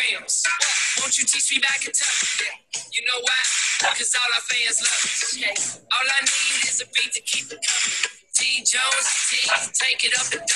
grams. Won't you teach me back Kentucky? You know why? Cause all our fans love us. All I need is a beat to keep it coming. Jones. Take it up and down.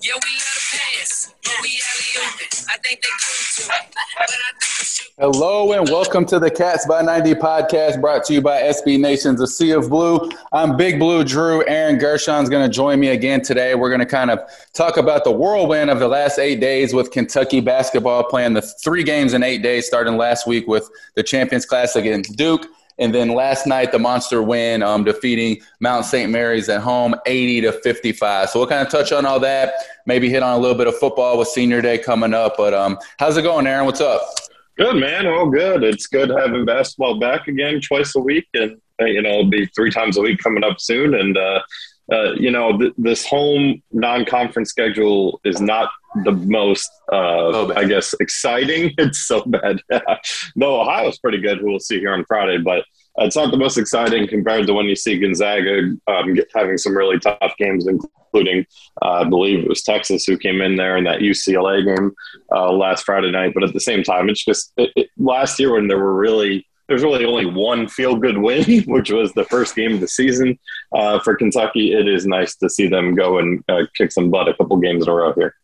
Yeah, we let a pass, but we alley. I think they go to but I think Hello and welcome to the Cats by 90 podcast brought to you by SB Nation's A Sea of Blue. I'm Big Blue Drew. Aaron Gershon's going to join me again today. We're going to kind of talk about the whirlwind of the last eight days with Kentucky basketball playing the three games in eight days, starting last week with the Champions Classic against Duke and then last night, the monster win, um, defeating Mount St. Mary's at home, 80 to 55. So we'll kind of touch on all that. Maybe hit on a little bit of football with Senior Day coming up. But um, how's it going, Aaron? What's up? Good, man. All good. It's good having basketball back again twice a week, and uh, you know, it'll be three times a week coming up soon. And uh, uh, you know, th- this home non-conference schedule is not the most, uh, oh, I guess, exciting. It's so bad. no, Ohio's pretty good, who we'll see here on Friday, but it's not the most exciting compared to when you see Gonzaga um, get, having some really tough games, including, uh, I believe it was Texas who came in there in that UCLA game uh, last Friday night. But at the same time, it's just it, it, last year when there were really there's really only one feel good win, which was the first game of the season uh, for Kentucky. It is nice to see them go and uh, kick some butt a couple games in a row here.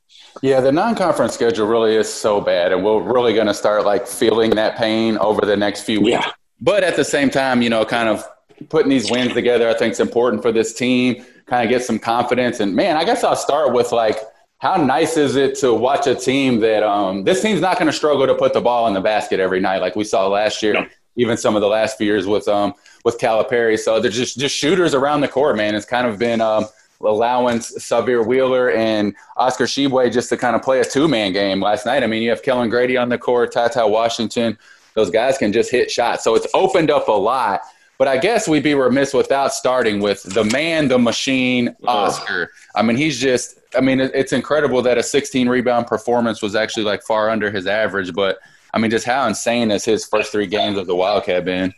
Yeah, the non-conference schedule really is so bad, and we're really going to start like feeling that pain over the next few weeks. Yeah. But at the same time, you know, kind of putting these wins together, I think is important for this team. Kind of get some confidence, and man, I guess I'll start with like how nice is it to watch a team that um, this team's not going to struggle to put the ball in the basket every night like we saw last year even some of the last few years with um with Calipari. So they're just just shooters around the court, man. It's kind of been um, allowing Sahvir Wheeler and Oscar Tshiebwe just to kind of play a two man game last night. I mean, you have Kellan Grady on the court, TyTy Washington. Those guys can just hit shots. So it's opened up a lot. But I guess we'd be remiss without starting with the man, the machine, Oscar. I mean, he's just, I mean, it's incredible that a 16 rebound performance was actually like far under his average. But I mean, just how insane has his first three games of the Wildcat been?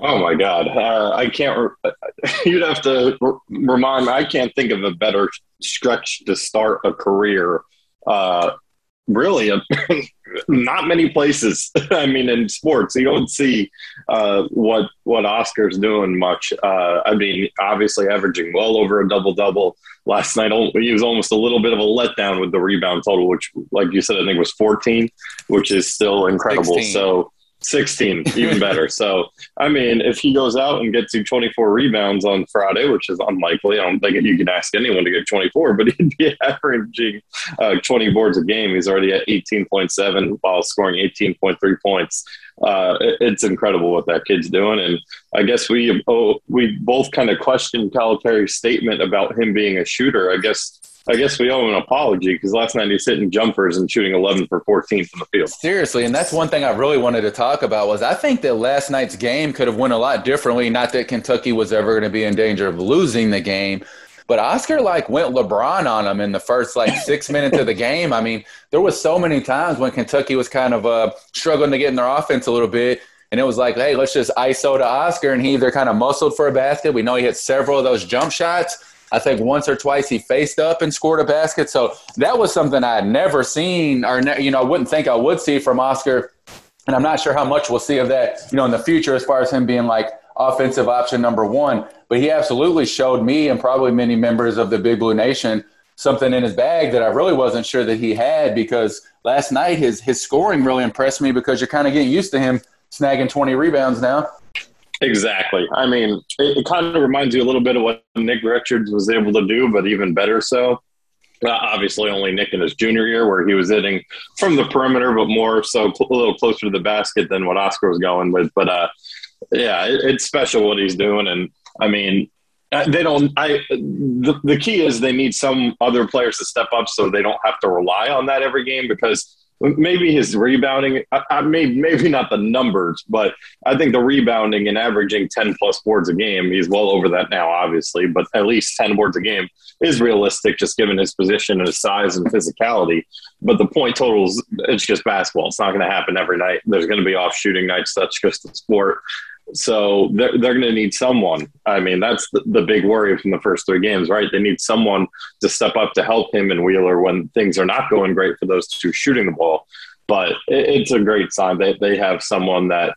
Oh my God, uh, I can't. Re- you'd have to re- remind me. I can't think of a better stretch to start a career. Uh, really, a, not many places. I mean, in sports, you don't see uh, what what Oscar's doing much. Uh, I mean, obviously averaging well over a double double last night. He was almost a little bit of a letdown with the rebound total, which, like you said, I think was 14, which is still incredible. 16. So 16, even better. So, I mean, if he goes out and gets you 24 rebounds on Friday, which is unlikely, I don't think you can ask anyone to get 24, but he'd be averaging uh, 20 boards a game. He's already at 18.7 while scoring 18.3 points. Uh, it's incredible what that kid's doing. And I guess we oh, we both kind of questioned Calipari's statement about him being a shooter. I guess I guess we owe him an apology because last night he's hitting jumpers and shooting 11 for 14 from the field. Seriously, and that's one thing I really wanted to talk about was I think that last night's game could have went a lot differently. Not that Kentucky was ever going to be in danger of losing the game, but Oscar like went LeBron on him in the first like six minutes of the game. I mean, there was so many times when Kentucky was kind of uh, struggling to get in their offense a little bit. And it was like, hey, let's just ISO to Oscar. And he either kind of muscled for a basket. We know he hit several of those jump shots I think once or twice he faced up and scored a basket. So that was something I had never seen, or you know, I wouldn't think I would see from Oscar. And I'm not sure how much we'll see of that, you know, in the future as far as him being like offensive option number one. But he absolutely showed me and probably many members of the Big Blue Nation something in his bag that I really wasn't sure that he had because last night his his scoring really impressed me because you're kind of getting used to him snagging 20 rebounds now. Exactly. I mean, it, it, kind of reminds you a little bit of what Nick Richards was able to do, but even better so. Uh, obviously, only Nick in his junior year, where he was hitting from the perimeter, but more so a little closer to the basket than what Oscar was going with. But uh, yeah, it, it's special what he's doing, and I mean, uh, they don't. I the, the key is they need some other players to step up so they don't have to rely on that every game because maybe his rebounding, I, I may, maybe not the numbers, but I think the rebounding and averaging 10 plus boards a game, he's well over that now, obviously, but at least 10 boards a game is realistic just given his position and his size and physicality. But the point totals, it's just basketball. It's not going to happen every night. There's going to be off shooting nights. That's just the sport. So they're, they're going to need someone. I mean, that's the, the big worry from the first three games, right? They need someone to step up to help him and Wheeler when things are not going great for those two shooting the ball. but it, it's a great sign that they have someone that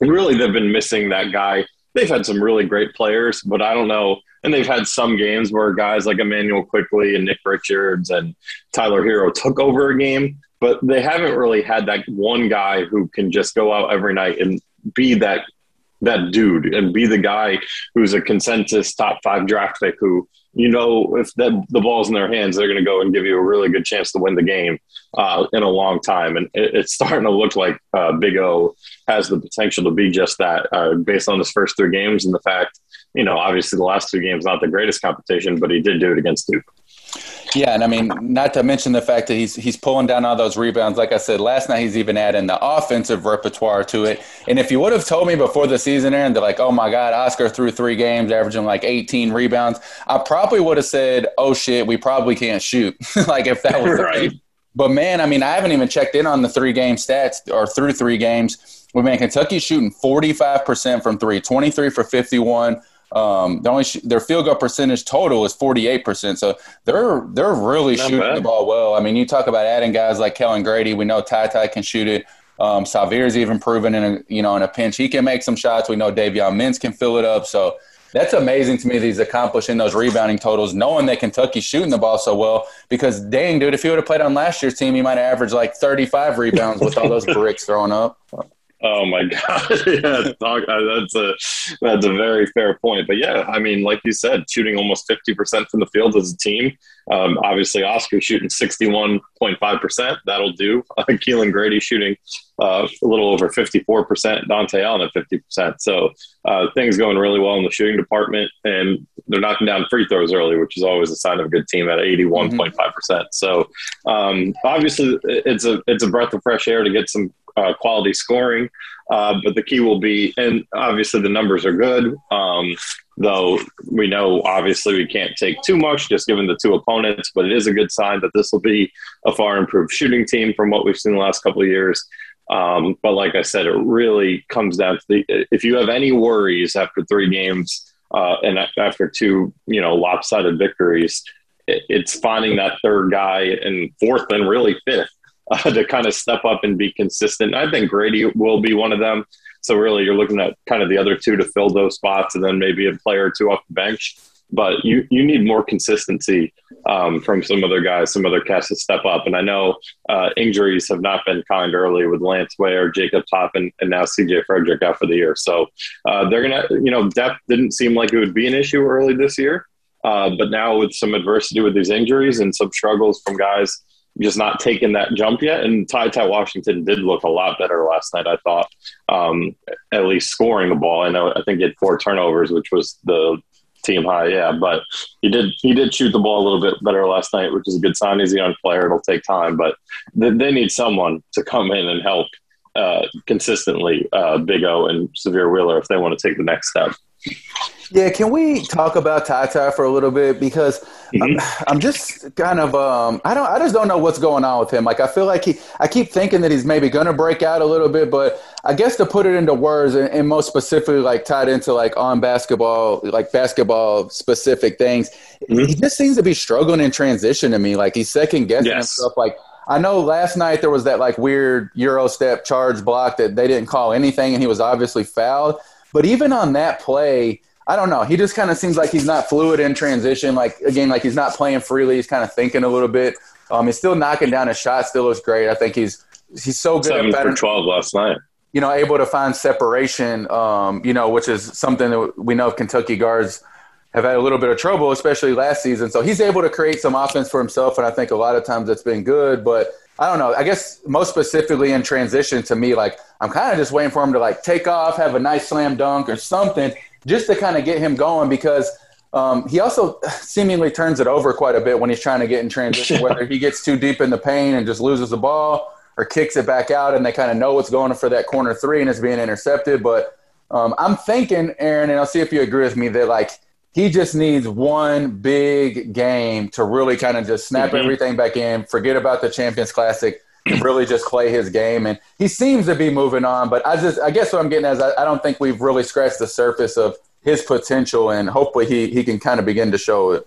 really they've been missing that guy. They've had some really great players, but I don't know. And they've had some games where guys like Immanuel Quickley and Nick Richards and Tyler Herro took over a game, but they haven't really had that one guy who can just go out every night and be that that dude and be the guy who's a consensus top five draft pick who you know if the, the ball's in their hands they're going to go and give you a really good chance to win the game uh, in a long time. And it, it's starting to look like uh, big o has the potential to be just that uh, based on his first three games and the fact you know obviously the last two games not the greatest competition but he did do it against duke yeah, and I mean, not to mention the fact that he's he's pulling down all those rebounds. Like I said last night, he's even adding the offensive repertoire to it. And if you would have told me before the season ended, like, oh my God, Oscar threw three games, averaging like 18 rebounds, I probably would have said, oh shit, we probably can't shoot. like if that was right. But man, I mean, I haven't even checked in on the three game stats or through three games. Well, man, Kentucky's shooting 45% from three, 23 for 51. Um, the only sh- their field goal percentage total is 48%. So they're they're really Not shooting bad. the ball well. I mean, you talk about adding guys like Kellan Grady. We know Ty Ty can shoot it. Um, Sahvir's even proven in a you know in a pinch he can make some shots. We know Davion Mintz can fill it up. So that's amazing to me. That he's accomplishing those rebounding totals, knowing that Kentucky's shooting the ball so well. Because dang, dude, if he would have played on last year's team, he might have averaged like 35 rebounds with all those bricks thrown up. Oh my god, yeah, that's a that's a very fair point. But yeah, I mean, like you said, shooting almost fifty percent from the field as a team. Um, obviously, Oscar shooting sixty one point five percent. That'll do. Uh, Kellan Grady shooting uh, a little over fifty four percent. Dontaie Allen at fifty percent. So uh, things going really well in the shooting department, and they're knocking down free throws early, which is always a sign of a good team at eighty one point five percent. So um, obviously, it's a it's a breath of fresh air to get some uh, quality scoring. Uh, but the key will be, and obviously the numbers are good. Um, though we know obviously we can't take too much just given the two opponents, but it is a good sign that this will be a far improved shooting team from what we've seen the last couple of years. Um, but like I said, it really comes down to the if you have any worries after three games uh, and after two, you know, lopsided victories, it's finding that third guy and fourth and really fifth uh, to kind of step up and be consistent. I think Grady will be one of them. So really, you're looking at kind of the other two to fill those spots, and then maybe a player or two off the bench. But you you need more consistency um, from some other guys, some other cats to step up. And I know uh, injuries have not been kind early with Lance Ware, Jacob Toppin, and now CJ Frederick out for the year. So uh, they're gonna, you know, depth didn't seem like it would be an issue early this year. Uh, but now with some adversity with these injuries and some struggles from guys just not taking that jump yet. And Ty Ty Washington did look a lot better last night, I thought, um, at least scoring the ball. I know I think he had four turnovers, which was the team high, yeah. But he did he did shoot the ball a little bit better last night, which is a good sign. He's a young player; it'll take time, but they, they need someone to come in and help uh, consistently, uh, Big O and Sahvir Wheeler, if they want to take the next step. Yeah, can we talk about Ty Ty for a little bit because mm-hmm. I'm, I'm, just kind of um, I don't I just don't know what's going on with him. Like I feel like he I keep thinking that he's maybe going to break out a little bit, but I guess to put it into words and, and, most specifically like tied into like on basketball like basketball specific things, mm-hmm. he just seems to be struggling in transition to me. Like he's second guessing yes. himself. Like I know last night there was that like weird Euro step charge block that they didn't call anything, and he was obviously fouled. But even on that play I don't know. He just kind of seems like he's not fluid in transition. Like again, like he's not playing freely. He's kind of thinking a little bit. Um, he's still knocking down his shot. Still looks great. I think he's he's so good. Seven for twelve last night. You know, able to find separation. Um, you know, which is something that we know Kentucky guards have had a little bit of trouble, especially last season. So he's able to create some offense for himself, and I think a lot of times that's been good. But I don't know. I guess most specifically in transition to me, like I'm kind of just waiting for him to like take off, have a nice slam dunk or something, just to kind of get him going because um, he also seemingly turns it over quite a bit when he's trying to get in transition, whether he gets too deep in the paint and just loses the ball or kicks it back out and they kind of know what's going for that corner three and it's being intercepted. But um, I'm thinking, Aaron, and I'll see if you agree with me, that like he just needs one big game to really kind of just snap mm-hmm. everything back in, forget about the Champions Classic really just play his game. And he seems to be moving on, but I just I guess what I'm getting at is I, I don't think we've really scratched the surface of his potential, and hopefully he he can kind of begin to show it.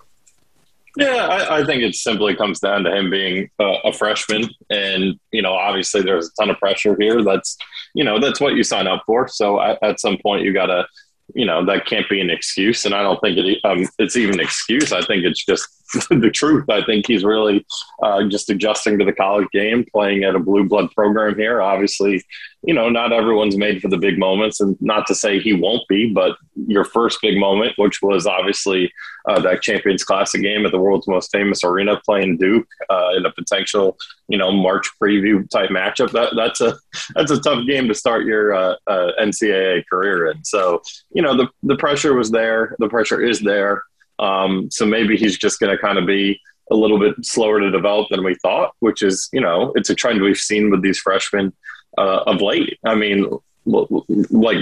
Yeah, I, I, think it simply comes down to him being a, freshman, and you know, obviously there's a ton of pressure here. That's you know that's what you sign up for. So at, at some point, you got to you know that can't be an excuse, and I don't think it, um, it's even an excuse. I think it's just the truth. I think he's really uh, just adjusting to the college game, playing at a blue blood program here. Obviously, you know, not everyone's made for the big moments, and not to say he won't be, but your first big moment, which was obviously uh, that Champions Classic game at the world's most famous arena, playing Duke uh, in a potential, you know, March preview type matchup. That, that's a that's a tough game to start your uh, uh, NCAA career in. So, you know, the the pressure was there. The pressure is there. Um, so maybe he's just going to kind of be a little bit slower to develop than we thought, which is, you know, it's a trend we've seen with these freshmen uh, of late. I mean, like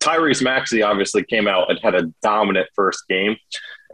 Tyrese Maxey obviously came out and had a dominant first game,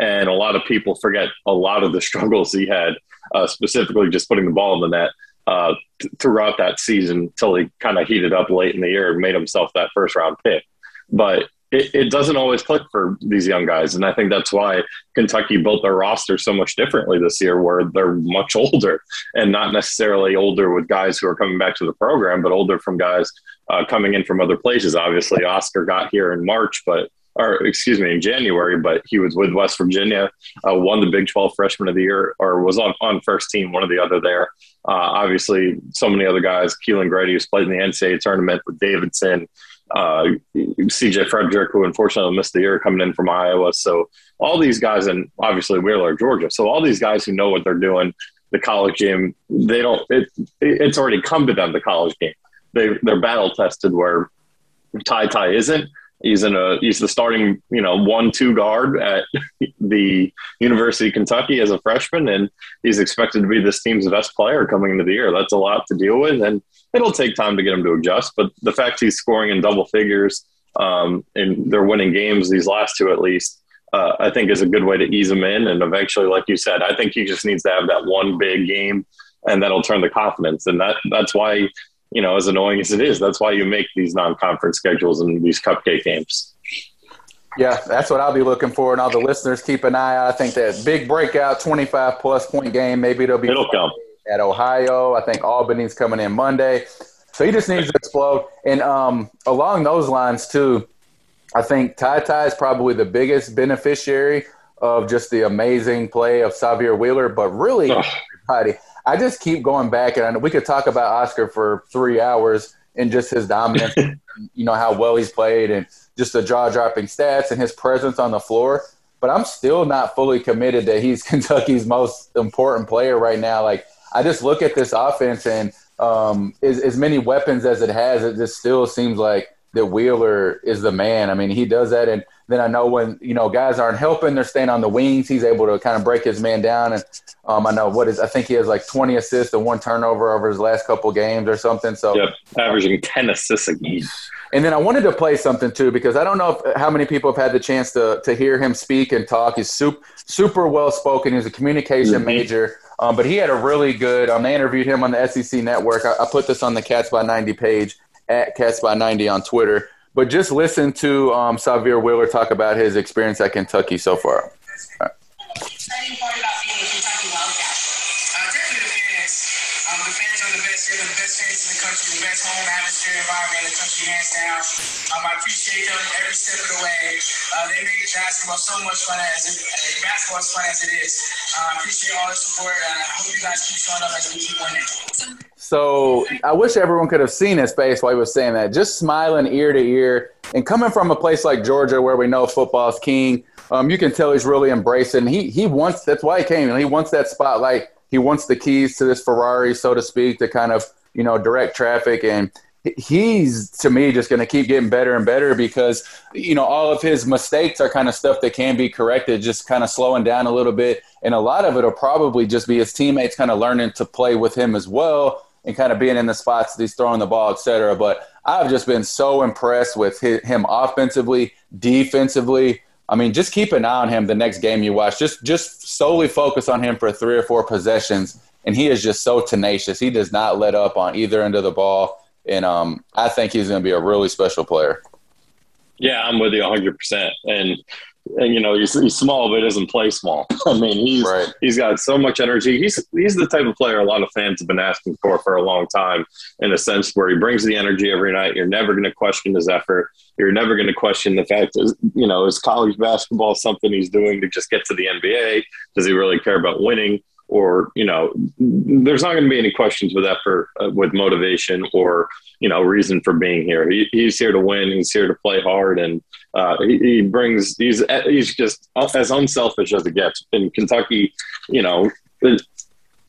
and a lot of people forget a lot of the struggles he had, uh, specifically just putting the ball in the net uh, throughout that season until he kind of heated up late in the year and made himself that first round pick. But it, it, doesn't always click for these young guys. And I think that's why Kentucky built their roster so much differently this year, where they're much older and not necessarily older with guys who are coming back to the program, but older from guys uh, coming in from other places. Obviously, Oscar got here in March, but or excuse me, in January, but he was with West Virginia, uh, won the Big 12 Freshman of the Year, or was on, on first team, one or the other there. Uh, obviously, so many other guys, Kellan Grady, who's played in the NCAA tournament with Davidson, uh, CJ Frederick, who unfortunately missed the year coming in from Iowa. So all these guys, and obviously Wheeler, Georgia. So all these guys who know what they're doing, the college game, they don't. It, it's already come to them. The college game, they they're battle tested. Where Ty Ty isn't. He's in a he's the starting you know one two guard at the University of Kentucky as a freshman, and he's expected to be this team's best player coming into the year. That's a lot to deal with, and it'll take time to get him to adjust. But the fact he's scoring in double figures um, and they're winning games, these last two at least, uh, I think is a good way to ease him in. And eventually, like you said, I think he just needs to have that one big game, and that'll turn the confidence. And that that's why, you know, as annoying as it is, that's why you make these non-conference schedules and these cupcake games. Yeah, that's what I'll be looking for, and all the listeners keep an eye out. I think that big breakout, twenty-five plus point game, maybe it'll be. It'll come at Ohio. I think Albany's coming in Monday. So he just needs to explode. And um, along those lines, too, I think Ty Ty is probably the biggest beneficiary of just the amazing play of Sahvir Wheeler. But really, everybody, I just keep going back, and we could talk about Oscar for three hours and just his dominance, you know, how well he's played and just the jaw dropping stats and his presence on the floor. But I'm still not fully committed that he's Kentucky's most important player right now. Like, I just look at this offense and um, as, as many weapons as it has, it just still seems like that Wheeler is the man. I mean, he does that, and then I know when you know guys aren't helping, they're staying on the wings. He's able to kind of break his man down, and um, I know what is I think he has like 20 assists and one turnover over his last couple games or something. So yep, averaging 10 assists a game. And then I wanted to play something too because I don't know if, how many people have had the chance to to hear him speak and talk. He's super super well spoken. He's a communication mm-hmm. major. Um, but he had a really good. Um, they interviewed him on the SEC Network. I, I put this on the Cats by ninety page at Cats by ninety on Twitter. But just listen to um, Sahvir Wheeler talk about his experience at Kentucky so far. Country, the best home atmosphere environment in the country, hands down. Um, I appreciate them every step of the way. Uh, they make basketball so much fun as it, uh, basketball as fun as it is. Uh, I appreciate all the support. I hope you guys keep showing up as we keep winning. So I wish everyone could have seen his face while he was saying that, just smiling ear to ear. And coming from a place like Georgia, where we know football is king, um, you can tell he's really embracing. He he wants that's why he came. He wants that spotlight. He wants the keys to this Ferrari, so to speak, to kind of you know, direct traffic. And he's, to me, just going to keep getting better and better because, you know, all of his mistakes are kind of stuff that can be corrected, just kind of slowing down a little bit. And a lot of it will probably just be his teammates kind of learning to play with him as well and kind of being in the spots that he's throwing the ball, et cetera. But I've just been so impressed with him offensively, defensively. I mean, just keep an eye on him the next game you watch. Just just solely focus on him for three or four possessions, and he is just so tenacious. He does not let up on either end of the ball, and um, I think he's going to be a really special player. Yeah, I'm with you 100. percent And and you know he's, he's small but he doesn't play small. I mean he's right. he's got so much energy. He's he's the type of player a lot of fans have been asking for for a long time. In a sense where he brings the energy every night. You're never going to question his effort. You're never going to question the fact that you know is college basketball something he's doing to just get to the NBA? Does he really care about winning? Or you know, there's not going to be any questions with effort, uh, with motivation, or you know, reason for being here. He, he's here to win. He's here to play hard, and uh, he, he, brings. He's he's just as unselfish as it gets. In Kentucky, you know,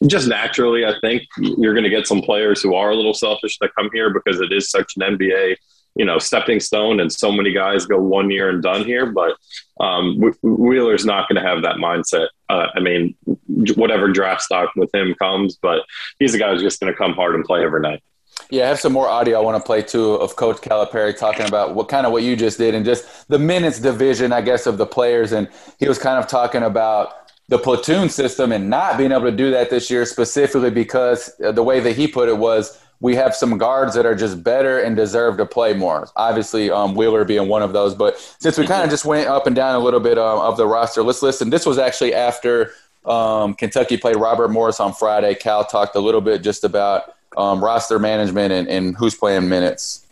just naturally, I think you're going to get some players who are a little selfish that come here because it is such an NBA, you know, stepping stone, and so many guys go one year and done here. But um, Wheeler's not going to have that mindset. Uh, I mean, whatever draft stock with him comes, but he's a guy who's just going to come hard and play every night. Yeah, I have some more audio I want to play too of Coach Calipari talking about what kind of what you just did and just the minutes division, I guess, of the players. And he was kind of talking about the platoon system and not being able to do that this year specifically because the way that he put it was we have some guards that are just better and deserve to play more. Obviously, um, Wheeler being one of those. But since we kind of just went up and down a little bit um, of the roster, let's listen. This was actually after um, Kentucky played Robert Morris on Friday. Cal talked a little bit just about um, roster management and, and who's playing minutes?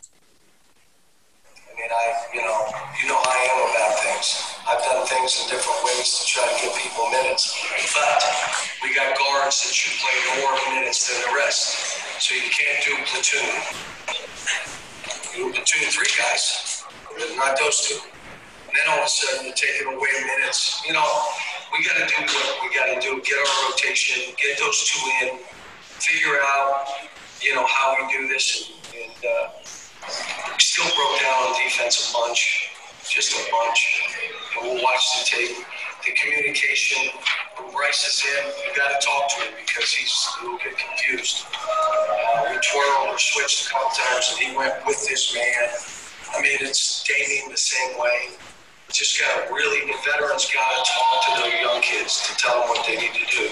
I mean, I, you know, you know I am about things. I've done things in different ways to try to give people minutes. But we got guards that should play more minutes than the rest. So you can't do platoon. You do platoon three guys, not those two. Then all of a sudden you're taking away minutes. You know, we got to do what we got to do. Get our rotation, get those two in, figure out you know, how we do this. And, and uh, we still broke down on defense a bunch, just a bunch. And we'll watch the tape. The communication, when Bryce is in, you got to talk to him because he's a little bit confused. Uh, we twirled or switched a couple times, and he went with this man. I mean, it's Daimion the same way. Just got to really, the veterans got to talk to the young kids to tell them what they need to do.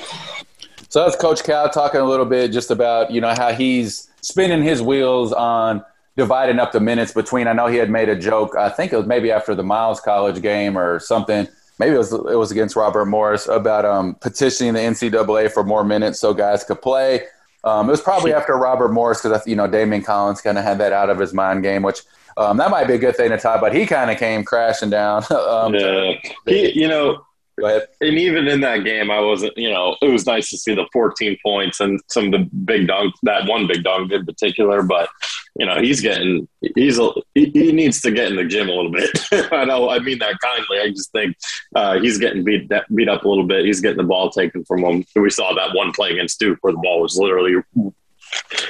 So that's Coach Cal talking a little bit just about you know how he's spinning his wheels on dividing up the minutes between. I know he had made a joke. I think it was maybe after the Miles College game or something. Maybe it was it was against Robert Morris about um, petitioning the NCAA for more minutes so guys could play. Um, it was probably after Robert Morris because you know Daimion Collins kind of had that out of his mind game, which um, that might be a good thing to talk about. He kind of came crashing down. um, yeah, he, you know, And even in that game, I wasn't, you know, it was nice to see the 14 points and some of the big dunk, that one big dunk in particular. But, you know, he's getting, he's, a, he, needs to get in the gym a little bit. I know, I mean that kindly. I just think uh, he's getting beat, beat up a little bit. He's getting the ball taken from him. We saw that one play against Duke where the ball was literally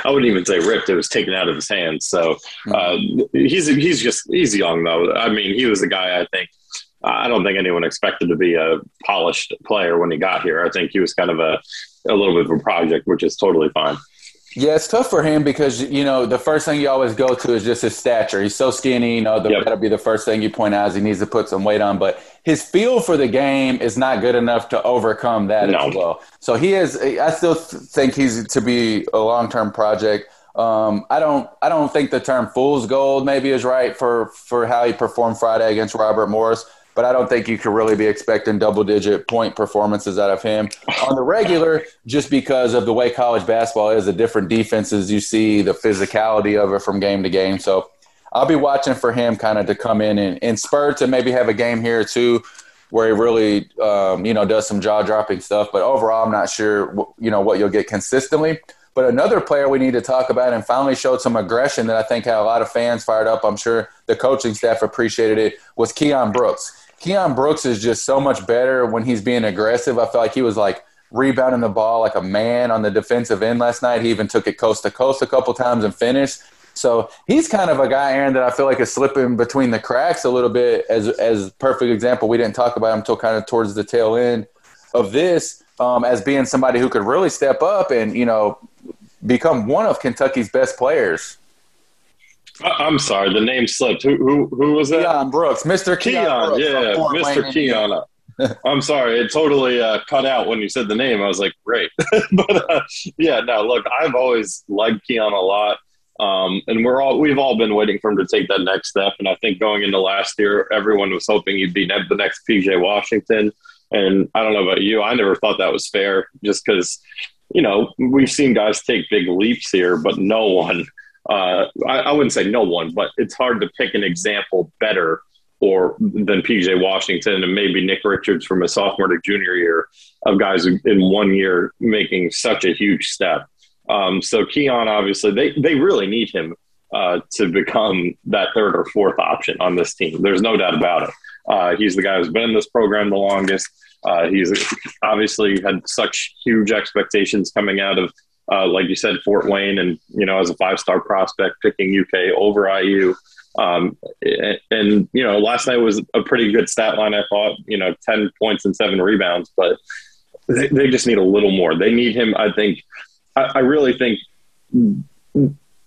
I wouldn't even say ripped; it was taken out of his hands. So uh, he's he's just he's young though. I mean, he was a guy I think I don't think anyone expected to be a polished player when he got here. I think he was kind of a, a little bit of a project, which is totally fine. Yeah, it's tough for him because you know the first thing you always go to is just his stature. He's so skinny. You know the, yep. that'll be the first thing you point out is he needs to put some weight on. But his feel for the game is not good enough to overcome that no. as well. So he is. I still think he's to be a long term project. Um, I don't. I don't think the term "fool's gold" maybe is right for for how he performed Friday against Robert Morris but I don't think you could really be expecting double digit point performances out of him on the regular just because of the way college basketball is, the different defenses you see, the physicality of it from game to game. So I'll be watching for him kind of to come in and, in spurts and maybe have a game here or two where he really, um, you know, does some jaw dropping stuff. But overall, I'm not sure, you know, what you'll get consistently. But another player we need to talk about and finally showed some aggression that I think had a lot of fans fired up. I'm sure the coaching staff appreciated it was Keion Brooks. Keion Brooks is just so much better when he's being aggressive. I felt like he was like rebounding the ball like a man on the defensive end last night. He even took it coast to coast a couple times and finished. So he's kind of a guy, Aaron, that I feel like is slipping between the cracks a little bit. As as perfect example, we didn't talk about him until kind of towards the tail end of this, um, as being somebody who could really step up and you know become one of Kentucky's best players. I'm sorry, the name slipped. Who who who was that? Keion Brooks, Mr. Keion, yeah, Mr. Keion. I'm sorry, it totally uh, cut out when you said the name. I was like, great, but uh, yeah, no. Look, I've always liked Keion a lot. Um, and we're all we've all been waiting for him to take that next step. And I think going into last year, everyone was hoping he'd be the next PJ Washington. And I don't know about you, I never thought that was fair, just because you know we've seen guys take big leaps here, but no one. Uh, I, I wouldn't say no one, but it's hard to pick an example better or than PJ Washington and maybe Nick Richards from a sophomore to junior year of guys in one year making such a huge step. Um, so Keion, obviously, they they really need him uh, to become that third or fourth option on this team. There's no doubt about it. Uh, he's the guy who's been in this program the longest. Uh, he's obviously had such huge expectations coming out of, uh, like you said, Fort Wayne, and you know, as a five-star prospect, picking UK over IU. Um, and, and, you know, last night was a pretty good stat line. I thought, you know, ten points and seven rebounds, but they, they just need a little more. They need him. I think. I, I really think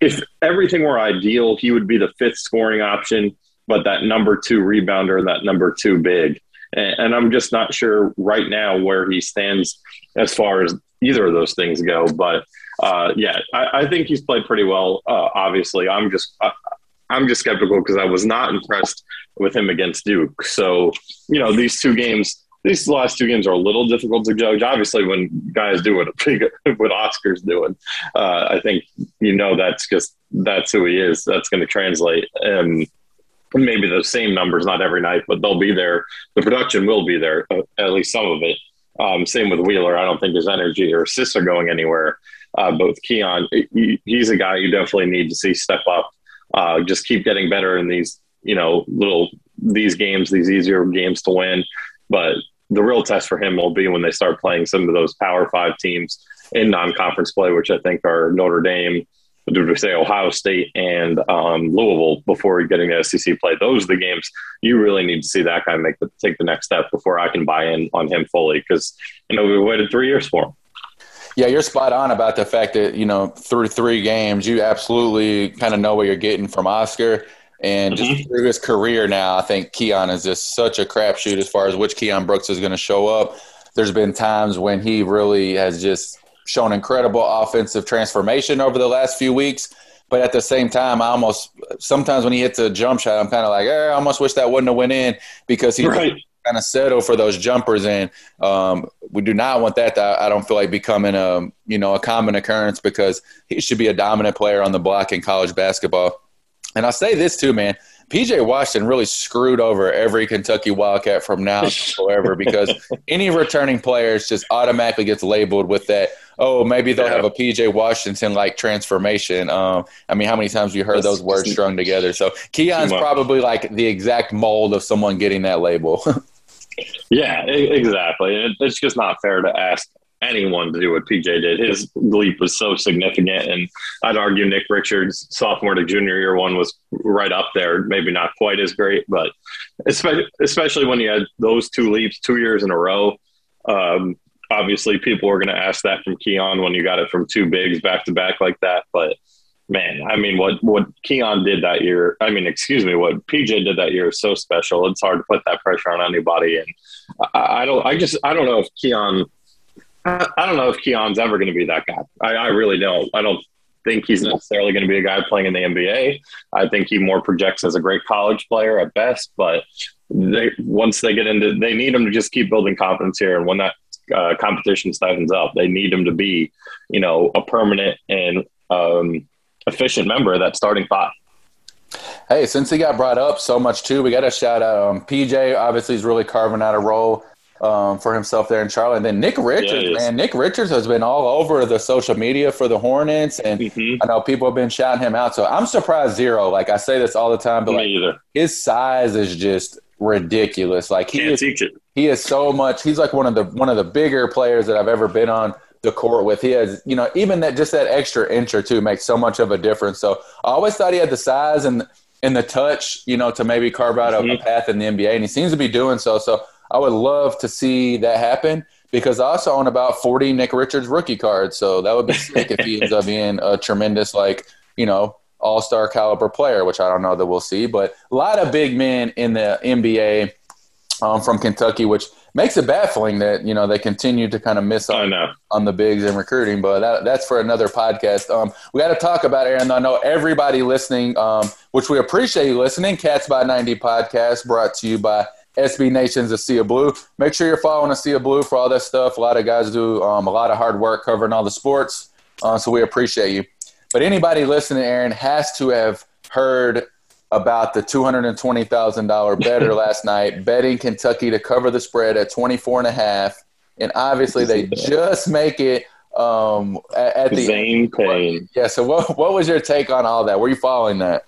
if everything were ideal, he would be the fifth scoring option, but that number two rebounder, that number two big. And, I'm just not sure right now where he stands as far as either of those things go. But uh, yeah, I, I, think he's played pretty well. Uh, obviously, I'm just I, I'm just skeptical because I was not impressed with him against Duke. So you know, these two games these last two games are a little difficult to judge. Obviously, when guys do what what Oscar's doing, uh, I think you know that's just that's who he is. That's going to translate, and maybe the same numbers, not every night, but they'll be there. The production will be there, uh, at least some of it. Um, same with Wheeler. I don't think his energy or assists are going anywhere. Uh, both Keion, he, he's a guy you definitely need to see step up. Uh, just keep getting better in these, you know, little these games, these easier games to win. But the real test for him will be when they start playing some of those Power Five teams in non-conference play, which I think are Notre Dame, did we say Ohio State and um, Louisville before getting to SEC play? Those are the games you really need to see that guy make the take the next step before I can buy in on him fully because you know we waited three years for him. Yeah, you're spot on about the fact that you know through three games you absolutely kind of know what you're getting from Oscar. And just mm-hmm. through his career now, I think Keion is just such a crapshoot as far as which Keion Brooks is going to show up. There's been times when he really has just shown incredible offensive transformation over the last few weeks. But at the same time, I almost sometimes when he hits a jump shot, I'm kind of like, eh, I almost wish that wouldn't have went in because he right. kind of settle for those jumpers, and um, we do not want that. To, I don't feel like becoming a you know a common occurrence because he should be a dominant player on the block in college basketball. And I'll say this too, man. PJ Washington really screwed over every Kentucky Wildcat from now forever because any returning players just automatically gets labeled with that. Oh, maybe they'll have a PJ Washington like transformation. Um, I mean, how many times have you heard That's, those words strung together? So Keion's probably like the exact mold of someone getting that label. yeah, exactly. It's just not fair to ask anyone to do what PJ did. His leap was so significant, and I'd argue Nick Richards' sophomore to junior year one was right up there. Maybe not quite as great, but especially especially when you had those two leaps two years in a row. Um, obviously, people were going to ask that from Keion when you got it from two bigs back to back like that, but. Man, I mean, what what Keion did that year. I mean, excuse me, what PJ did that year is so special. It's hard to put that pressure on anybody, and I, I don't. I just I don't know if Keion I don't know if Keion's ever going to be that guy. I, I really don't. I don't think he's necessarily going to be a guy playing in the NBA. I think he more projects as a great college player at best. But they once they get into, they need him to just keep building confidence here. And when that uh, competition tightens up, they need him to be, you know, a permanent and um, efficient member of that starting five. Hey, since he got brought up so much too, we got to shout out um, PJ. Obviously, he's really carving out a role um, for himself there in Charlotte. And then Nick Richards, yeah, man, Nick Richards has been all over the social media for the Hornets, and mm-hmm. I know people have been shouting him out. So I'm surprised zero. Like I say this all the time, but like, his size is just ridiculous. Like he Can't is, teach it. He is so much. He's like one of the one of the bigger players that I've ever been on the court with. He has, you know, even that just that extra inch or two makes so much of a difference. So I always thought he had the size and and the touch, you know, to maybe carve out mm-hmm. a, path in the NBA, and he seems to be doing so. So I would love to see that happen because I also own about 40 Nick Richards rookie cards. So that would be sick if he ends up being a tremendous, like, you know, all star caliber player, which I don't know that we'll see. But a lot of big men in the NBA um, from Kentucky, which makes it baffling that you know they continue to kind of miss on, on the bigs and recruiting. But that, that's for another podcast. Um, we got to talk about Aaron. I know everybody listening, um, which we appreciate you listening. Cats by ninety podcast brought to you by SB Nation's A Sea of Blue. Make sure you're following A Sea of Blue for all that stuff. A lot of guys do um, a lot of hard work covering all the sports, uh, so we appreciate you. But anybody listening, Aaron, has to have heard about the $220,000 better last night, betting Kentucky to cover the spread at 24 and a half. And obviously they just make it um, at, at the Zane Payne. Yeah. So what, what was your take on all that? Were you following that?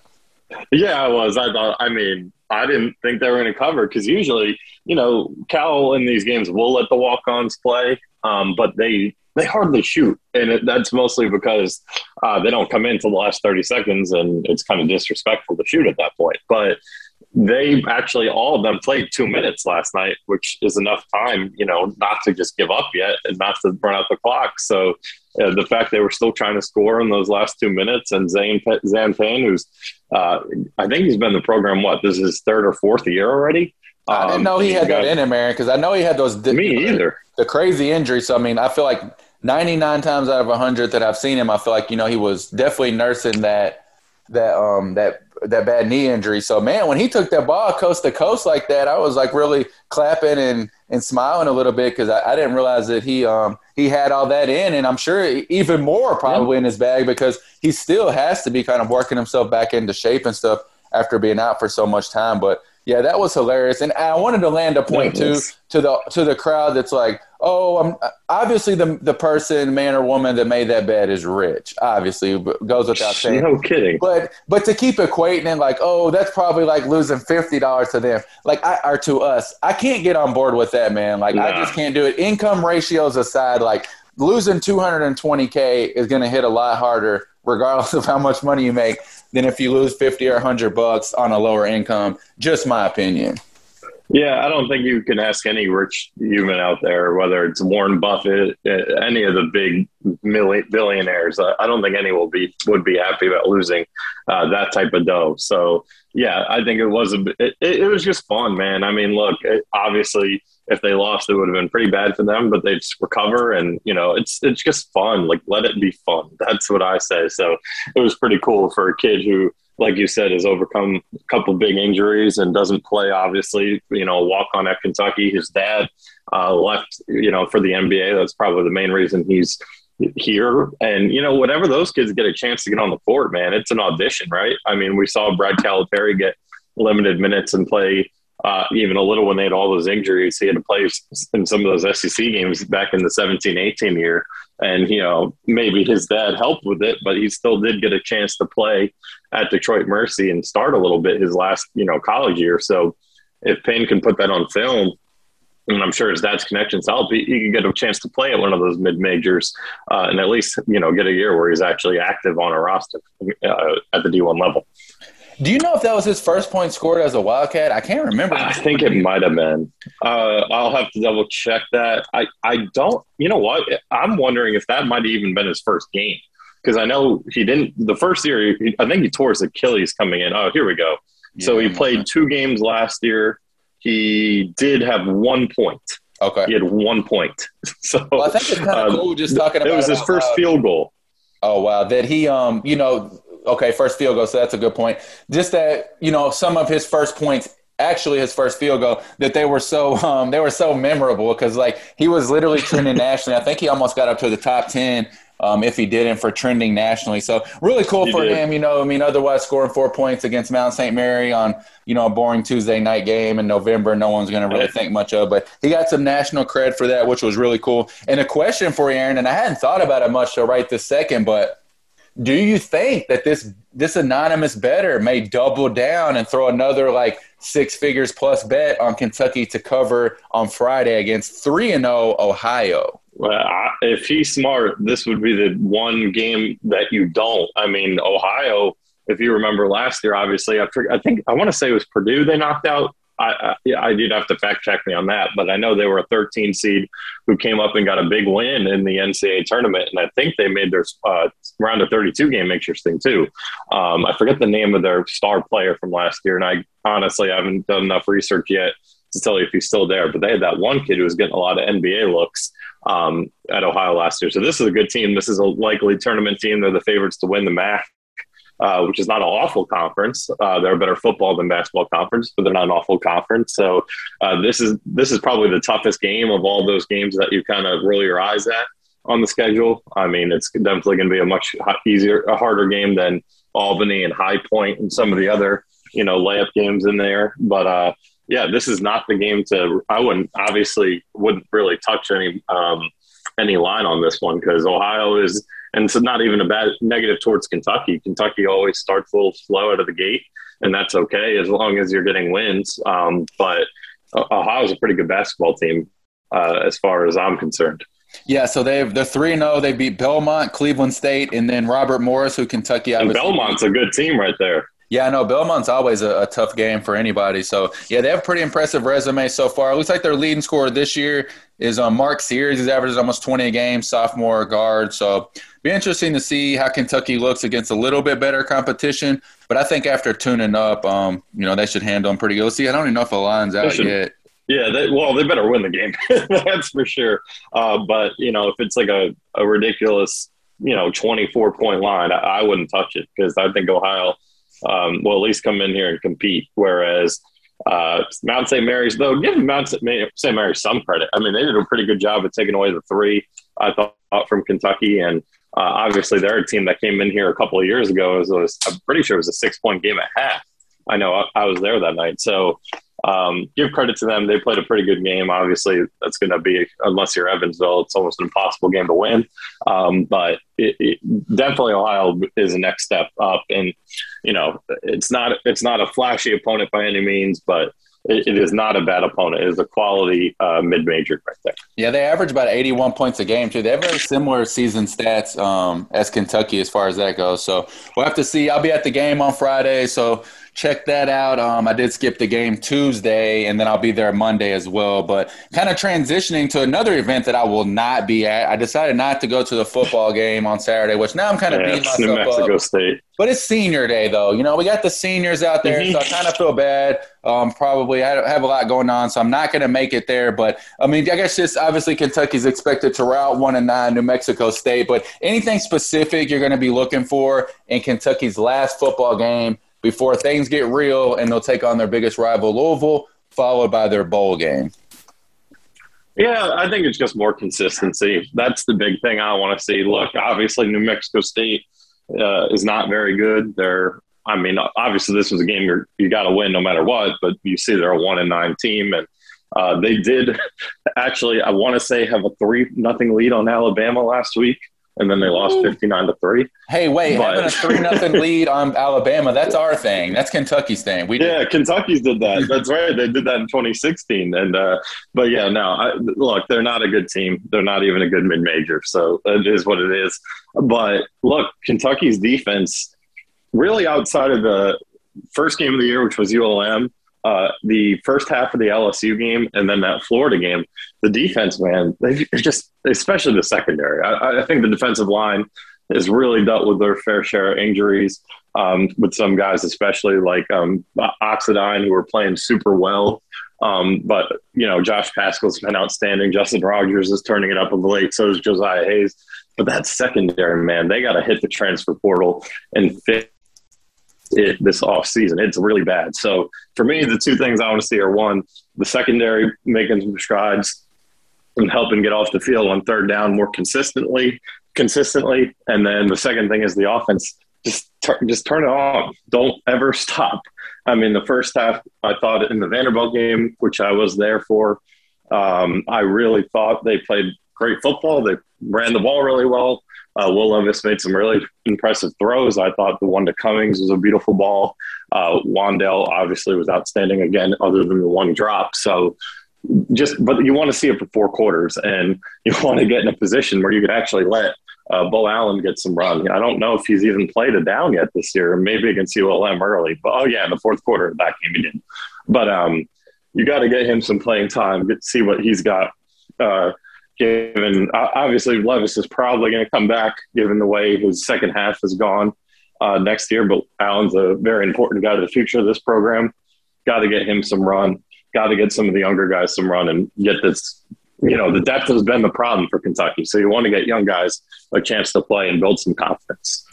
Yeah, I was. I thought, I mean, I didn't think they were going to cover because usually, you know, Cal in these games will let the walk-ons play, um, but they they hardly shoot, and it, that's mostly because uh, they don't come in until the last thirty seconds, and it's kind of disrespectful to shoot at that point. But they actually all of them played two minutes last night, which is enough time, you know, not to just give up yet and not to burn out the clock. So uh, the fact they were still trying to score in those last two minutes, and Zane Zan Payne, who's uh, I think he's been in the program what this is his third or fourth year already. Um, I didn't know he had got, that in him, Aaron, because I know he had those. Me either. The crazy injury. So I mean, I feel like 99 times out of 100 that I've seen him, I feel like, you know, he was definitely nursing that, that, um, that, that bad knee injury. So man, when he took that ball coast to coast like that, I was like really clapping and, and smiling a little bit because I, I, didn't realize that he um he had all that in, and I'm sure even more probably yeah. in his bag because he still has to be kind of working himself back into shape and stuff after being out for so much time. But yeah, that was hilarious, and I wanted to land a point too to the to the crowd that's like, oh, I'm obviously the the person, man or woman that made that bet is rich. Obviously, goes without saying. No kidding. But but to keep equating it like, oh, that's probably like losing fifty dollars to them, like I, or to us. I can't get on board with that, man. Like nah. I just can't do it. Income ratios aside, like losing two hundred and twenty k is going to hit a lot harder, regardless of how much money you make than if you lose 50 or 100 bucks on a lower income. Just my opinion. Yeah, I don't think you can ask any rich human out there, whether it's Warren Buffett, uh, any of the big billionaires. I don't think any will be would be happy about losing uh, that type of dough. So yeah, I think it was a it, it was just fun, man. I mean, look, it, obviously if they lost, it would have been pretty bad for them, but they just recover and, you know, it's, it's just fun. Like, let it be fun. That's what I say. So it was pretty cool for a kid who, like you said, has overcome a couple big injuries and doesn't play, obviously, you know, walk on at Kentucky. His dad uh, left, you know, for the NBA. That's probably the main reason he's here. And, you know, whatever those kids get a chance to get on the court, man, it's an audition, right? I mean, we saw Brad Calipari get limited minutes and play uh, even a little when they had all those injuries. He had to play in some of those SEC games back in the 17 18 year. And, you know, maybe his dad helped with it, but he still did get a chance to play at Detroit Mercy and start a little bit his last, you know, college year. So if Payne can put that on film, and I'm sure his dad's connections help. He, he can get a chance to play at one of those mid majors, uh, and at least you know get a year where he's actually active on a roster uh, at the D1 level. Do you know if that was his first point scored as a Wildcat? I can't remember. I think it might have been. Uh, I'll have to double check that. I, I don't, you know what? I'm wondering if that might have even been his first game. Because I know he didn't, the first year, he, I think he tore his Achilles coming in. Oh, here we go. Yeah, so he played two games last year. He did have one point. Okay. He had one point. So well, I think it's kind of um, cool just talking about it. was his first field goal. Oh wow! That he, um, you know, okay, first field goal. So that's a good point. Just that you know some of his first points actually his first field goal that they were so um, they were so memorable because like he was literally trending nationally. I think he almost got up to the top ten um, if he didn't for trending nationally. So really cool he for did. him. You know, I mean, otherwise scoring four points against Mount St. Mary on you know a boring Tuesday night game in November, no one's going to really think much of. But he got some national cred for that, which was really cool. And a question for you, Aaron, and I hadn't thought about it much so right this second, but do you think that this this anonymous better may double down and throw another like six figures plus bet on Kentucky to cover on Friday against three and zero oh Ohio? Well, I, if he's smart, this would be the one game that you don't. I mean, Ohio. If you remember last year, obviously, I, I think I want to say it was Purdue they knocked out I, I, I did have to fact check me on that, but I know they were a 13 seed who came up and got a big win in the NCAA tournament, and I think they made their uh, round of 32 game interesting too. Um, I forget the name of their star player from last year, and I honestly haven't done enough research yet to tell you if he's still there. But they had that one kid who was getting a lot of NBA looks um, at Ohio last year. So this is a good team. This is a likely tournament team. They're the favorites to win the MAC. Uh, which is not an awful conference. Uh, they're a better football than basketball conference, but they're not an awful conference. So uh, this is this is probably the toughest game of all those games that you kind of roll your eyes at on the schedule. I mean, it's definitely going to be a much easier, a harder game than Albany and High Point and some of the other you know layup games in there. But uh, yeah, this is not the game to. I wouldn't obviously wouldn't really touch any um, any line on this one because Ohio is, and it's not even a bad negative towards Kentucky. Kentucky always starts a little slow out of the gate, and that's okay as long as you're getting wins. Um, but Ohio is a pretty good basketball team uh, as far as I'm concerned. Yeah, so they've they're three and zero. Oh. They beat Belmont, Cleveland State, and then Robert Morris, who Kentucky. And Belmont's a good team right there. Yeah, I know Belmont's always a, a, tough game for anybody. So yeah, they have a pretty impressive resume so far. It looks like their leading scorer this year is um, Mark Sears. He's averaged almost 20 a game, sophomore guard. So be interesting to see how Kentucky looks against a little bit better competition. But I think after tuning up, um, you know, they should handle them pretty good. Let's see, I don't even know if the line's out yet. Yeah, they, well, they better win the game. That's for sure. Uh, but you know, if it's like a, a ridiculous, you know, 24 point line, I, I wouldn't touch it because I think Ohio – um, will at least come in here and compete. Whereas uh, Mount St. Mary's, though, give Mount St. Mary's some credit. I mean, they did a pretty good job of taking away the three, I thought, from Kentucky. And uh, obviously, they're a team that came in here a couple of years ago. It was, I'm pretty sure it was a six point game at half. I know I, I was there that night. So um, give credit to them. They played a pretty good game. Obviously, that's going to be, unless you're Evansville, it's almost an impossible game to win. Um, but it, it, definitely Ohio is the next step up. And, you know, it's not, it's not a flashy opponent by any means, but it, it is not a bad opponent. It is a quality uh, mid major right there. Yeah, they average about 81 points a game, too. They have very similar season stats um, as Kentucky as far as that goes. So we'll have to see. I'll be at the game on Friday. So check that out. Um, I did skip the game Tuesday, and then I'll be there Monday as well. But kind of transitioning to another event that I will not be at. I decided not to go to the football game on Saturday, which now I'm kind of yeah, beating myself New Mexico up. State. But it's senior day, though. You know, we got the seniors out there, mm-hmm. so I kind of feel bad. Um, probably I have a lot going on, so I'm not going to make it there. But I mean, I guess just obviously Kentucky's expected to route one and nine New Mexico State. But anything specific you're going to be looking for in Kentucky's last football game before things get real and they'll take on their biggest rival, Louisville, followed by their bowl game. Yeah, I think it's just more consistency. That's the big thing I want to see. Look, obviously, New Mexico State uh, is not very good. They're, I mean, obviously, this was a game you're, you got to win no matter what. But you see, they're a one and nine team, and uh, they did actually, I want to say, have a three nothing lead on Alabama last week and then they lost 59 to 3. Hey, wait, but, having a 3 nothing lead on Alabama, that's our thing. That's Kentucky's thing. We Yeah, Kentucky's did that. That's right. They did that in 2016 and uh, but yeah, no. I, look, they're not a good team. They're not even a good mid-major. So it is what it is. But look, Kentucky's defense really outside of the first game of the year which was ULM uh, the first half of the LSU game and then that Florida game, the defense, man, they just, especially the secondary. I, I, think the defensive line has really dealt with their fair share of injuries. Um, with some guys, especially like um, Oxendine, who were playing super well. Um, but you know, Josh Paschal's been outstanding. Justin Rogers is turning it up of late. So is Josiah Hayes. But that secondary, man, they got to hit the transfer portal and fit it this off season. It's really bad. So for me, the two things I want to see are one, the secondary making some strides and helping get off the field on third down more consistently, consistently, and then the second thing is the offense. Just just turn it on. Don't ever stop. I mean, the first half, I thought in the Vanderbilt game, which I was there for, um, I really thought they played great football. They ran the ball really well. Uh, Will Levis made some really impressive throws. I thought the one to Cummings was a beautiful ball. Uh, Wan'Dale obviously was outstanding again, other than the one drop. So just, but you want to see it for four quarters, and you want to get in a position where you could actually let uh, Beau Allen get some run. I don't know if he's even played a down yet this year. Maybe against ULM early, but oh yeah, in the fourth quarter of that game he did. But um, you got to get him some playing time, get see what he's got. Uh, given obviously Levis is probably going to come back given the way his second half has gone uh, next year. But Allen's a very important guy to the future of this program. Got to get him some run. got to get some of the younger guys some run and get this. You know, the depth has been the problem for Kentucky. So you want to get young guys a chance to play and build some confidence.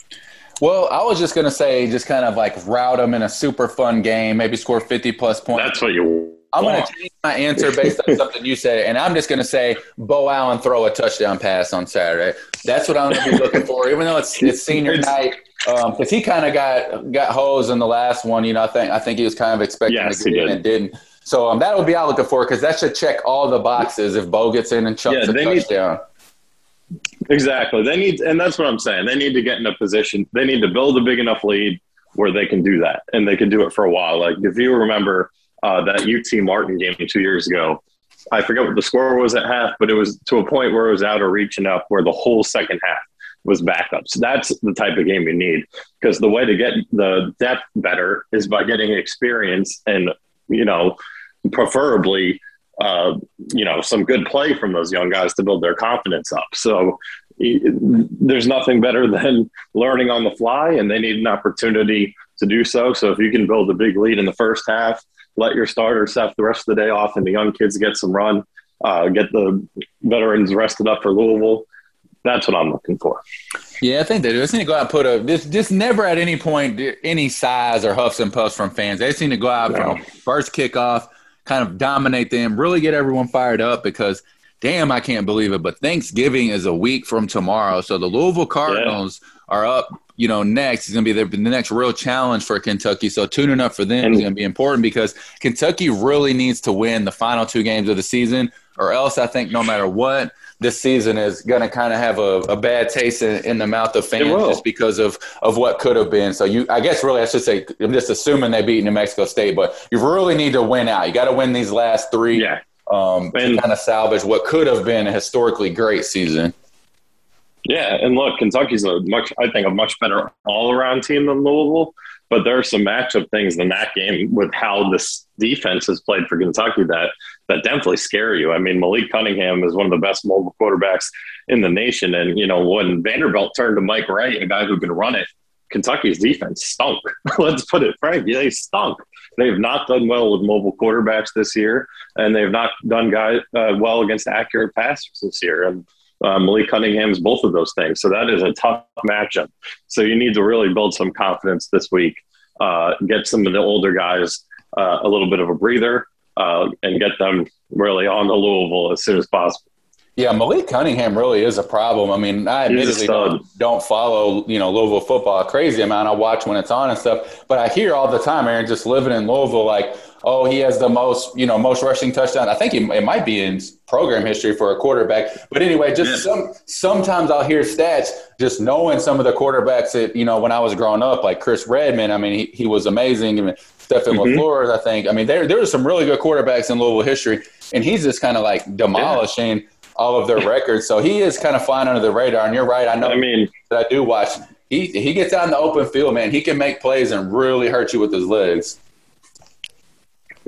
Well, I was just going to say, just kind of like route them in a super fun game, maybe score 50 plus points. That's what you I'm going to change my answer based on something you said, and I'm just going to say Beau Allen throw a touchdown pass on Saturday. That's what I'm going to be looking for, even though it's, it's senior night. Because um, he kind of got got hosed in the last one, you know. I think I think he was kind of expecting yes, to get in and didn't. So um, that would be out looking for because that should check all the boxes if Beau gets in and chucks yeah, a touchdown. Need, exactly. They need, and that's what I'm saying. They need to get in a position. They need to build a big enough lead where they can do that, and they can do it for a while. Like if you remember uh, that UT Martin game two years ago. I forget what the score was at half, but it was to a point where it was out of reach enough where the whole second half was backups. That's the type of game you need because the way to get the depth better is by getting experience and, you know, preferably, uh, you know, some good play from those young guys to build their confidence up. So there's nothing better than learning on the fly, and they need an opportunity to do so. So if you can build a big lead in the first half, let your starters have the rest of the day off and the young kids get some run, uh, get the veterans rested up for Louisville. That's what I'm looking for. Yeah, I think they do. They seem to go out and put a this just never at any point any size or huffs and puffs from fans. They seem to go out from first kickoff, kind of dominate them, really get everyone fired up because damn, I can't believe it. But Thanksgiving is a week from tomorrow. So the Louisville Cardinals yeah. are up you know, next is going to be the, the, next real challenge for Kentucky. So tuning up for them is going to be important because Kentucky really needs to win the final two games of the season, or else I think no matter what, this season is going to kind of have a, a bad taste in, in, the mouth of fans just because of, of what could have been. So you, I guess, really, I should say, I'm just assuming they beat New Mexico State, but you really need to win out. You got to win these last three. Yeah. Um, and, to kind of salvage what could have been a historically great season. Yeah, and look, Kentucky's a much, I think, a much better all-around team than Louisville. But there are some matchup things in that game with how this defense has played for Kentucky that that definitely scare you. I mean, Malik Cunningham is one of the best mobile quarterbacks in the nation, and you know when Vanderbilt turned to Mike Wright, a guy who can run it, Kentucky's defense stunk. Let's put it frankly, they stunk. They've not done well with mobile quarterbacks this year, and they've not done guy, uh, well against accurate passers this year. And uh, Malik Cunningham's both of those things. So that is a tough matchup. So you need to really build some confidence this week, uh, get some of the older guys uh, a little bit of a breather, uh, and get them really on the Louisville as soon as possible. Yeah, Malik Cunningham really is a problem. I mean, I admittedly don't, don't, follow, you know, Louisville football a crazy amount. I watch when it's on and stuff, but I hear all the time, Aaron, just living in Louisville, like, oh, he has the most, you know, most rushing touchdown. I think he, it might be in program history for a quarterback. But anyway, just yeah. some sometimes I'll hear stats just knowing some of the quarterbacks that, you know, when I was growing up, like Chris Redman, I mean, he, he was amazing. I mean, Stefan mm-hmm. LeFors, I think. I mean, there there are some really good quarterbacks in Louisville history, and he's just kind of like demolishing yeah. All of their records. So he is kind of flying under the radar. And you're right. I know. I mean, that I do watch. He he gets out in the open field, man. He can make plays and really hurt you with his legs.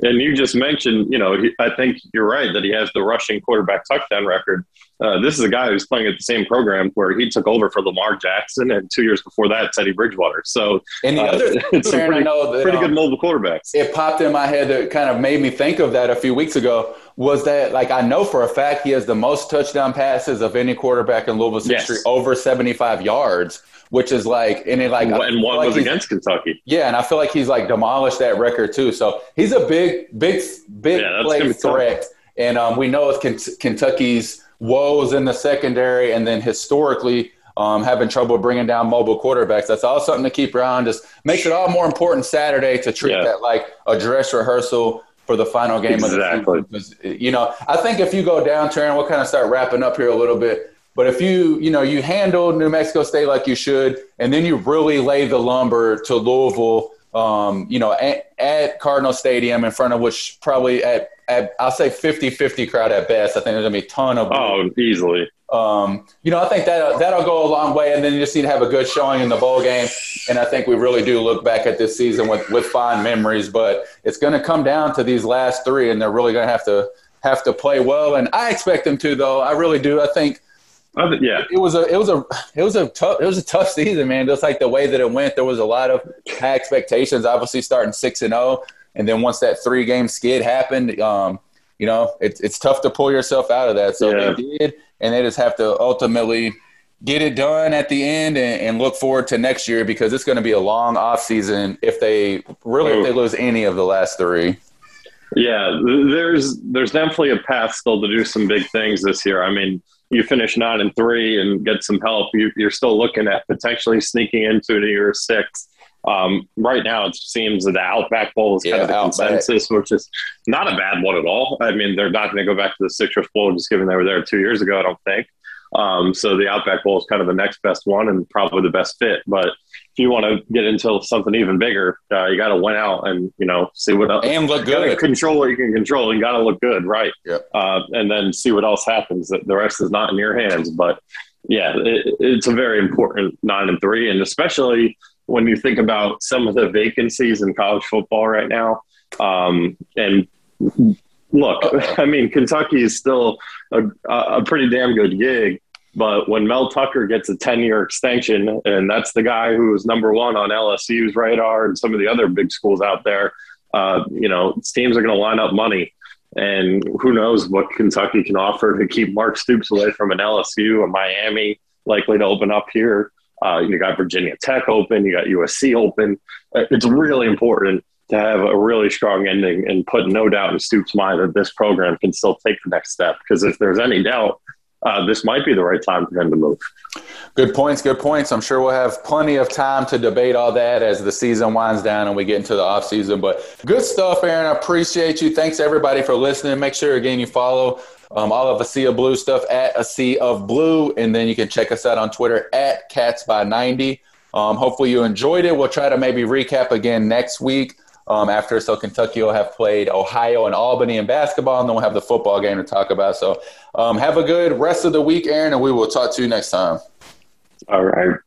And you just mentioned, you know, I think you're right that he has the rushing quarterback touchdown record. Uh, this is a guy who's playing at the same program where he took over for Lamar Jackson, and two years before that, Teddy Bridgewater. So, and the uh, other, it's pretty, I know that, pretty good um, mobile quarterbacks. It popped in my head that kind of made me think of that a few weeks ago. Was that like I know for a fact he has the most touchdown passes of any quarterback in Louisville's yes. history, over 75 yards which is like, and it like, and one like was against Kentucky. Yeah, and I feel like he's like demolished that record too. So he's a big, big, big yeah, play threat. And um, we know it's Kentucky's woes in the secondary, and then historically um, having trouble bringing down mobile quarterbacks. That's all something to keep around. Just makes it all more important Saturday to treat yeah. that like a dress rehearsal for the final game exactly. of the season. You know, I think if you go down, Taryn, we'll kind of start wrapping up here a little bit. But if you, you know, you handle New Mexico State like you should, and then you really lay the lumber to Louisville, um, you know, at, at, Cardinal Stadium in front of which probably at, at I'll say 50-50 crowd at best. I think there's gonna be a ton of oh easily. Um, you know, I think that that'll go a long way, and then you just need to have a good showing in the bowl game. And I think we really do look back at this season with with fond memories. But it's going to come down to these last three, and they're really going to have to have to play well. And I expect them to, though. I really do. I think yeah, it was a it was a it was a tough it was a tough season, man. Just like the way that it went, there was a lot of high expectations. Obviously, starting six and zero, oh, And then once that three game skid happened, um, you know, it's it's tough to pull yourself out of that. So yeah. they did, and they just have to ultimately get it done at the end and, and look forward to next year because it's going to be a long off season if they really if they lose any of the last three. Yeah, there's there's definitely a path still to do some big things this year. I mean, you finish nine and three and get some help, you, are still looking at potentially sneaking into the year six. Um, right now, it seems that the Outback Bowl is kind yeah, of the Outback. consensus, which is not a bad one at all. I mean, they're not going to go back to the Citrus Bowl just given they were there two years ago. I don't think. Um, so the Outback Bowl is kind of the next best one and probably the best fit. But if you want to get into something even bigger, uh, you got to win out and you know see what else and look good. Control what you can control. You got to look good, right? Yep. Uh, and then see what else happens. The rest is not in your hands. But yeah, it, it's a very important nine and three, and especially when you think about some of the vacancies in college football right now. Um, and look, I mean, Kentucky is still a, a pretty damn good gig. But when Mel Tucker gets a 10 year extension, and that's the guy who was number one on LSU's radar and some of the other big schools out there, uh, you know, teams are going to line up money. And who knows what Kentucky can offer to keep Mark Stoops away from an LSU, a Miami likely to open up here. Uh, you got Virginia Tech open, you got USC open. Uh, it's really important to have a really strong ending and put no doubt in Stoops' mind that this program can still take the next step. Because if there's any doubt, uh, this might be the right time for him to move. Good points. Good points. I'm sure we'll have plenty of time to debate all that as the season winds down and we get into the off season. But good stuff, Aaron. I appreciate you. Thanks everybody for listening. Make sure again you follow um, all of a sea of blue stuff at a sea of blue, and then you can check us out on Twitter at cats by 90. Um, hopefully you enjoyed it. We'll try to maybe recap again next week. Um, after so Kentucky will have played Ohio and Albany in basketball, and then we'll have the football game to talk about. So um, have a good rest of the week, Aaron, and we will talk to you next time. All right.